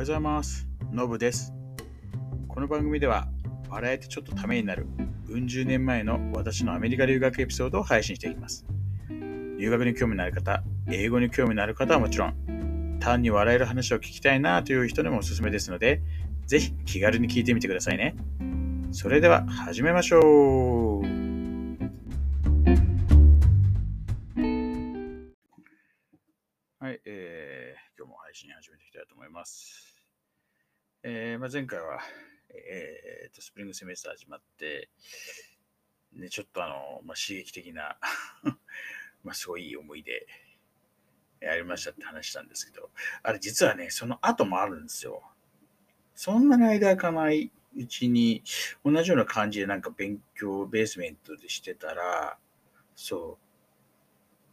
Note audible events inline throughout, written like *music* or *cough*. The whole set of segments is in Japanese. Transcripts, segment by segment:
はようございます。のぶです。この番組では、笑えてちょっとためになる、うん十年前の私のアメリカ留学エピソードを配信していきます。留学に興味のある方、英語に興味のある方はもちろん、単に笑える話を聞きたいなという人にもおすすめですので、ぜひ気軽に聞いてみてくださいね。それでは始めましょう。はい、えー、今日も配信始めて思います。えーまあ、前回は、えーと、スプリングセメスター始まって、ね、ちょっとあの、まあ、刺激的な、*laughs* まあ、すごいいい思い出、やりましたって話したんですけど、あれ実はね、その後もあるんですよ。そんなに間空かないうちに、同じような感じでなんか勉強ベースメントでしてたら、そ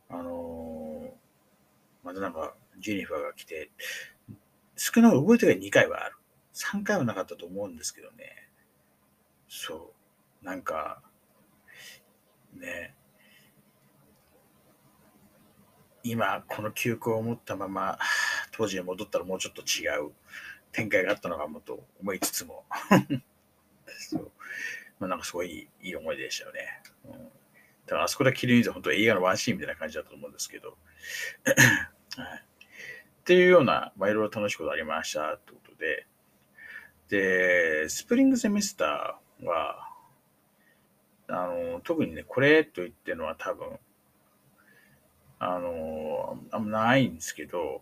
う、あのーまたなんか、ジェニファーが来て、少なく覚えてる2回はある。3回はなかったと思うんですけどね。そう。なんか、ね。今、この記憶を持ったまま、当時に戻ったらもうちょっと違う展開があったのかもと思いつつも。*laughs* そう。まあなんかすごいいい思い出でしたよね。うん、だからあそこで切り抜いて本当映画のワンシーンみたいな感じだと思うんですけど。っていうような、まあ、いろいろ楽しいことありましたということで、で、スプリングセミスターは、あの、特にね、これと言ってるのは多分、あの、あんまないんですけど、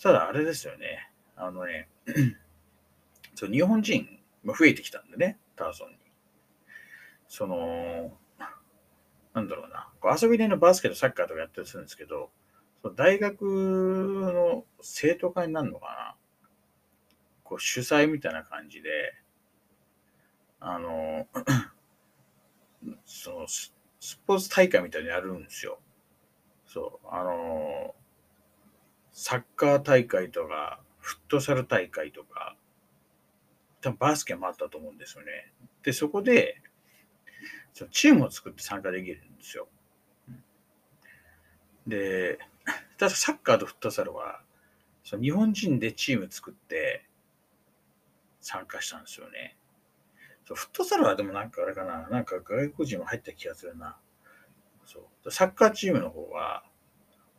ただあれですよね、あのね、*clears throat* そう日本人も増えてきたんでね、ターソンに。その、なんだろうな、こう遊びでのバスケとサッカーとかやったりするんですけど、大学の生徒会になるのかな？こう主催みたいな感じで、あの、*clears throat* そのスポーツ大会みたいにやるんですよ。そう、あの、サッカー大会とか、フットサル大会とか、多分バスケもあったと思うんですよね。で、そこで、そのチームを作って参加できるんですよ。で、ただサッカーとフットサルは、その日本人でチーム作って参加したんですよね。そうフットサルはでもなんかあれかな、なんか外国人も入った気がするな。そうサッカーチームの方は、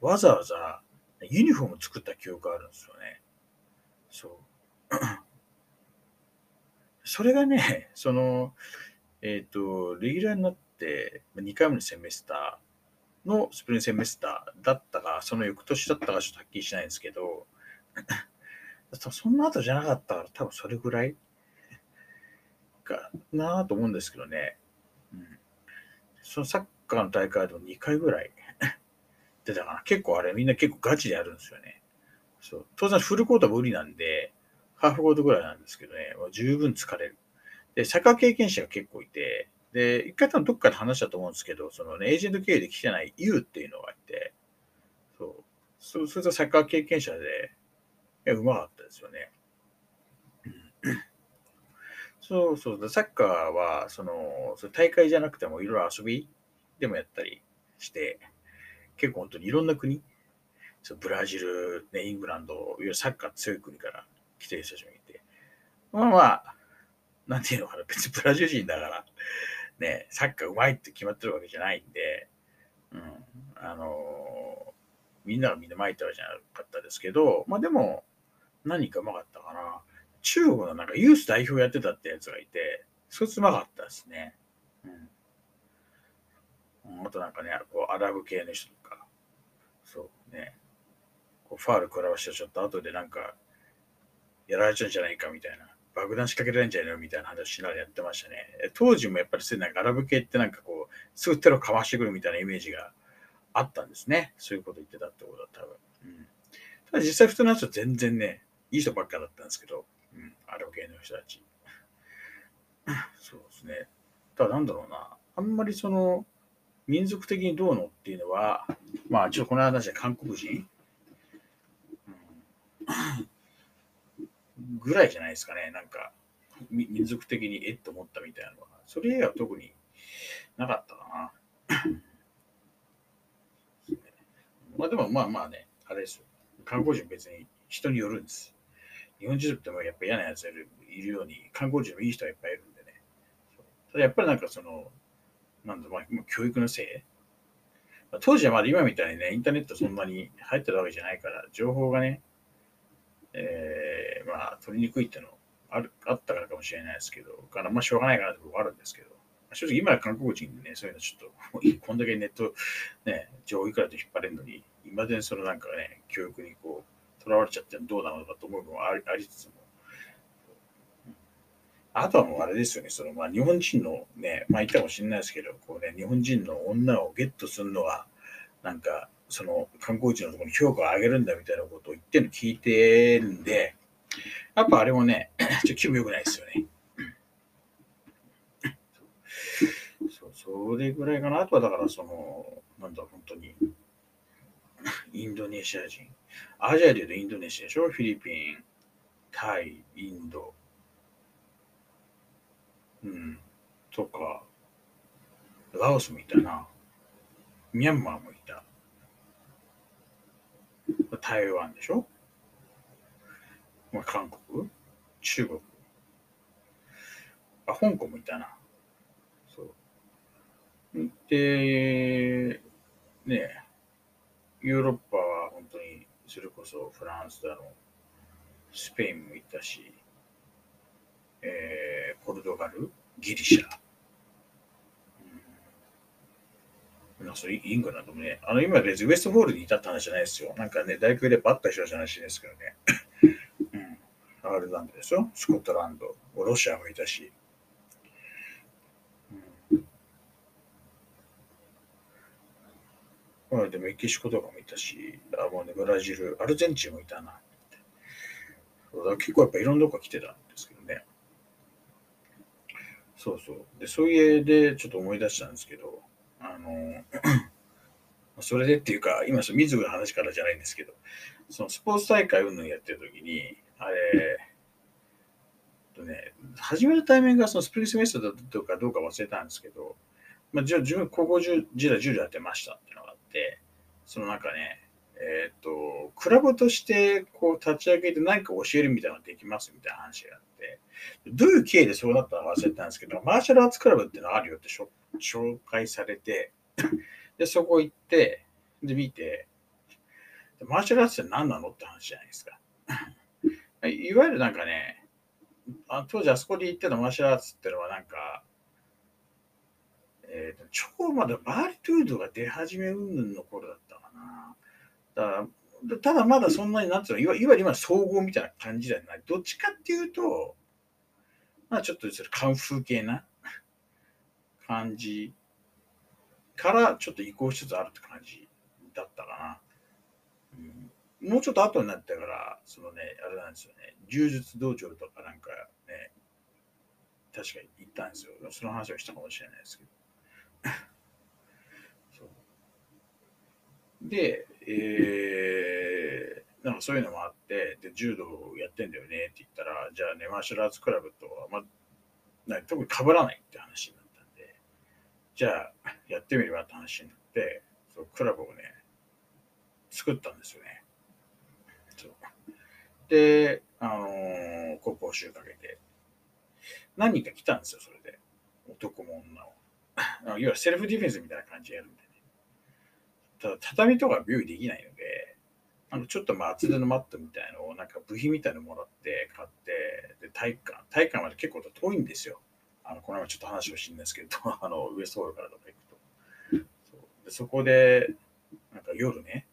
わざわざユニフォーム作った記憶があるんですよね。そう。*coughs* それがね、その、えっ、ー、と、レギュラーになって2回目のセメスター、のスプリングセメスターだったか、その翌年だったかちょっとはっきりしないんですけど、*laughs* そんな後じゃなかったから多分それぐらい *laughs* かなと思うんですけどね。うん、そのサッカーの大会でも2回ぐらい *laughs* 出たかな。結構あれみんな結構ガチでやるんですよね。そう当然フルコートは無理なんで、ハーフコートぐらいなんですけどね、もう十分疲れる。で、サッカー経験者が結構いて、で、一回多分どっかで話したと思うんですけど、そのね、エージェント経由で来てない U っていうのがいて、そう、そうするとサッカー経験者で、いや、うまかったですよね。そうそう、サッカーは、その、そ大会じゃなくてもいろいろ遊びでもやったりして、結構本当にいろんな国、そうブラジル、ね、イングランド、いわゆるサッカー強い国から来てる人たちもいて、まあまあ、なんていうのかな、別にブラジル人だから、ね、サッカーうまいって決まってるわけじゃないんで、うん、あの、みんながみんな巻いたわけじゃなかったですけど、まあでも、何かうまかったかな。中国のなんかユース代表やってたってやつがいて、そいつうまかったですね。うん。あとなんかね、こうアラブ系の人とか、そうね、こうファール食らわしてちょっと後でなんか、やられちゃうんじゃないかみたいな。爆弾仕掛けられんじゃないのみたいな話しながらやってましたね。当時もやっぱりそういうなんかアラブ系ってなんかこう、すぐテロかましてくるみたいなイメージがあったんですね。そういうこと言ってたってことは多分。うん、ただ実際普通の人は全然ね、いい人ばっかだったんですけど、うん、アラブ系の人たち。そうですね。ただなんだろうな。あんまりその、民族的にどうのっていうのは、まあちょっとこの話は韓国人、うんぐらいじゃないですかね、なんか、民族的にえっ？と思ったみたいなのは。それ以外は特になかったかな。*laughs* まあでもまあまあね、あれですよ。韓国人別に人によるんです。日本人ってもやっぱ嫌なやついるように、観光地もいい人はいっぱいいるんでね。ただやっぱりなんかその、なんだまあ、教育のせい？当時はまだ今みたいにね、インターネットそんなに入ってるわけじゃないから、情報がね、えー、まあ、取りにくいっていうのあるあったからかもしれないですけど、からまあ、しょうがないかなとこあるんですけど、まあ正直今は韓国人にね、そういうのちょっと、*laughs* こんだけネット、ね、情報いくらと引っ張れるのに、今でそのなんかね、教育にこう、とらわれちゃってどうなのかと思うのもありありつつも、あとはもうあれですよね、そのまあ日本人のね、まあ言ったかもしれないですけど、こうね、日本人の女をゲットするのは、なんか、その観光地のところに評価を上げるんだみたいなことを言ってるの聞いてるんで、やっぱあれもね、ちょっと気分良くないですよね。そう、それぐらいかな。あとはだからその、なんだ、本当に、インドネシア人。アジアで言うとインドネシアでしょ？フィリピン、タイ、インド。うん。とか、ラオスもいたな。ミャンマーもいた。台湾でしょ？まあ、韓国？中国？あ、香港もいたな。そう。で、ねヨーロッパは本当に、それこそフランスだろう、スペインもいたし、えー、ポルトガル、ギリシャ、うん、なんかそれイングランドもね、あの今別にウエストホールにいたって話じゃないですよ。なんかね、大学でバッタ人じゃないですけどね。うん、アールランドでしょ？スコットランド、ロシアもいたし。うん、でメキシコとかもいたし、あもうね、ブラジル、アルゼンチンもいたな。結構やっぱいろんなとこ来てたんですけどね。そうそう。で、そういう絵でちょっと思い出したんですけど、あの、*clears throat* それでっていうか、今、水野の話からじゃないんですけど、そのスポーツ大会運動やってる時に、あれ、とね、始めるタイミングがそのスプリングセメスターだったかどうか忘れたんですけど、まあ、自分、高校時代10やってましたっていうのがあって、そのなんかね、えっ、ー、と、クラブとしてこう立ち上げて何か教えるみたいなのができますみたいな話があって、どういう経緯でそうなったのか忘れたんですけど、マーシャルアーツクラブっていうのがあるよってしょ紹介されて、*laughs* で、そこ行って、で、見て、マーシャルアーツって何なのって話じゃないですか。*laughs* いわゆるなんかね、あ当時あそこで言ってたマーシャルアーツってのはなんか、えーと、超まだバーリトゥードが出始めうんぬんの頃だったかな。だからただまだそんなになんつうのいわいわゆる今総合みたいな感じじゃない。どっちかっていうと、まあちょっとそれカンフー系な感じからちょっと移行しつつあるって感じだったかな。うん、もうちょっと後になってから、そのね、あれなんですよね、柔術道場とかなんかね、確かに行ったんですよ。その話をしたかもしれないですけど。*laughs* で、えー、なんかそういうのもあって、で、柔道やってんだよねって言ったら、じゃあね、マーシャルアーツクラブとは、まあ、特に被らないって話にな、じゃあ、やってみればって話になって、そうクラブをね、作ったんですよね。で、あのー、こう募集かけて、何人か来たんですよ、それで。男も女を。いわゆるセルフディフェンスみたいな感じでやるんでね。ただ、畳とか用意できないので、あのちょっとまあ厚手のマットみたいのを、なんか部品みたいのもらって買って、で体育館、体育館まで結構遠いんですよ。あのこの前ちょっと話をしてるんですけど、*laughs* あのウエストホールからとか行くと。そでそこで、なんか夜ね、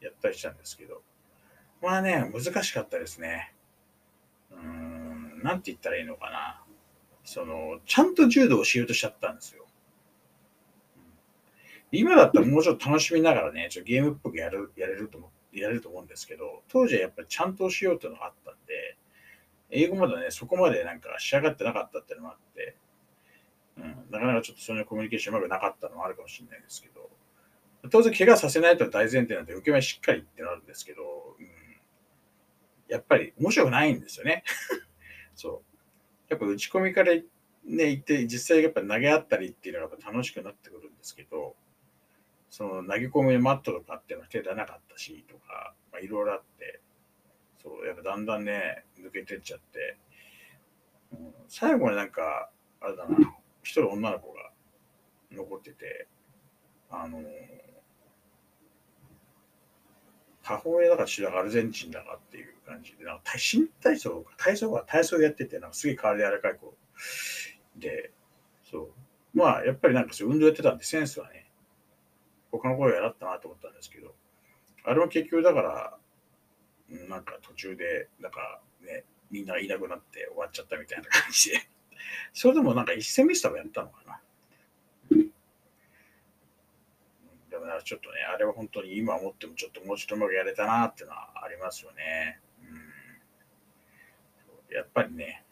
やったりしたんですけど、まあね、難しかったですね。うーん、なんて言ったらいいのかな。その、ちゃんと柔道をしようとしちゃったんですよ。今だったらもうちょっと楽しみながらね、ちょゲームっぽくやるやれると思やれると思うんですけど、当時はやっぱりちゃんとしようっていうのがあったんで、英語まだね、そこまでなんか仕上がってなかったっていうのもあって、うん、なかなかちょっとそのコミュニケーションうまくなかったのもあるかもしれないですけど、当然怪我させないと大前提なんで受け身しっかりってなるんですけど、うん、やっぱり面白くないんですよね。*laughs* そう。やっぱ打ち込みからね、行って、実際やっぱ投げ合ったりっていうのが楽しくなってくるんですけど、その投げ込みマットとかっていうのは手出なかったし、とか、まあ、いろいろあって、そう、やっぱだんだんね、抜けてっちゃって、うん、最後になんか、あれだな、一人女の子が残ってて、あのー、母親だから知らアルゼンチンだかっていう感じで、なんか新体操、体操が体操やってて、なんかすげえ体柔らかい子で、そう。まあ、やっぱりなんか運動やってたんで、センスはね、他の子やらったなと思ったんですけど、あれは結局だから、なんか途中で、なんかね、みんながいなくなって終わっちゃったみたいな感じで、*laughs* それでもなんか一戦ミスターもやったのかな。でもちょっとね、あれは本当に今思ってもちょっともうちょっとうまくやれたなっていうのはありますよね。うん、やっぱりね、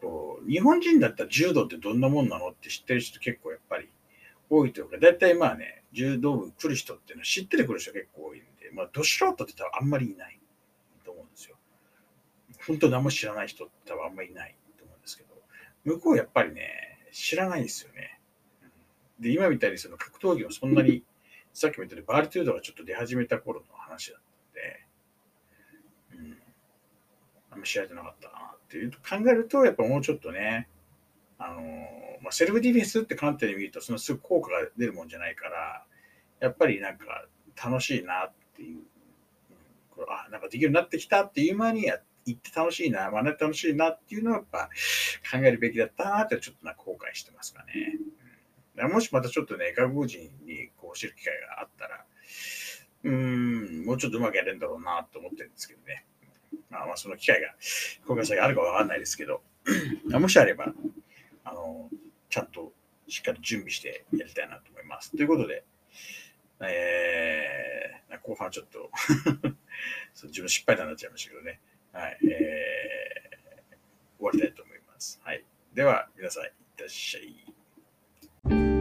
こう、日本人だったら柔道ってどんなもんなのって知ってる人結構やっぱり多いというか、だいたいまあね、柔道部来る人っていうのは知っててくる人結構多いん、まあ、ど素人って多分あんまりいないと思うんですよ。本当何も知らない人って多分あんまりいないと思うんですけど、向こうやっぱりね、知らないんですよね。で、今みたいにその格闘技もそんなに、*laughs* さっきも言ったようにバールトゥードがちょっと出始めた頃の話だったんで、うん、あんま知られてなかったなっていうと考えると、やっぱもうちょっとね、あのまあ、セルフディフェンスって観点で見ると、そのすぐ効果が出るもんじゃないから、やっぱりなんか楽しいなっっていう、うん、あ、なんかできるようになってきたっていう間にや行って楽しいな、学んで楽しいなっていうのはやっぱ考えるべきだったなってちょっとなんか後悔してますかね。うん、もしまたちょっとね、外国人にこう知る機会があったら、うん、もうちょっとうまくやれるんだろうなと思ってるんですけどね。まあまあその機会が、今回先あるかわかんないですけど、もしあれば、あの、ちゃんとしっかり準備してやりたいなと思います。ということで、えー、後半ちょっと *laughs* 自分失敗談になっちゃいましたけどね。はい、えー、終わりたいと思います。はい。では、皆さん、いってらっしゃい。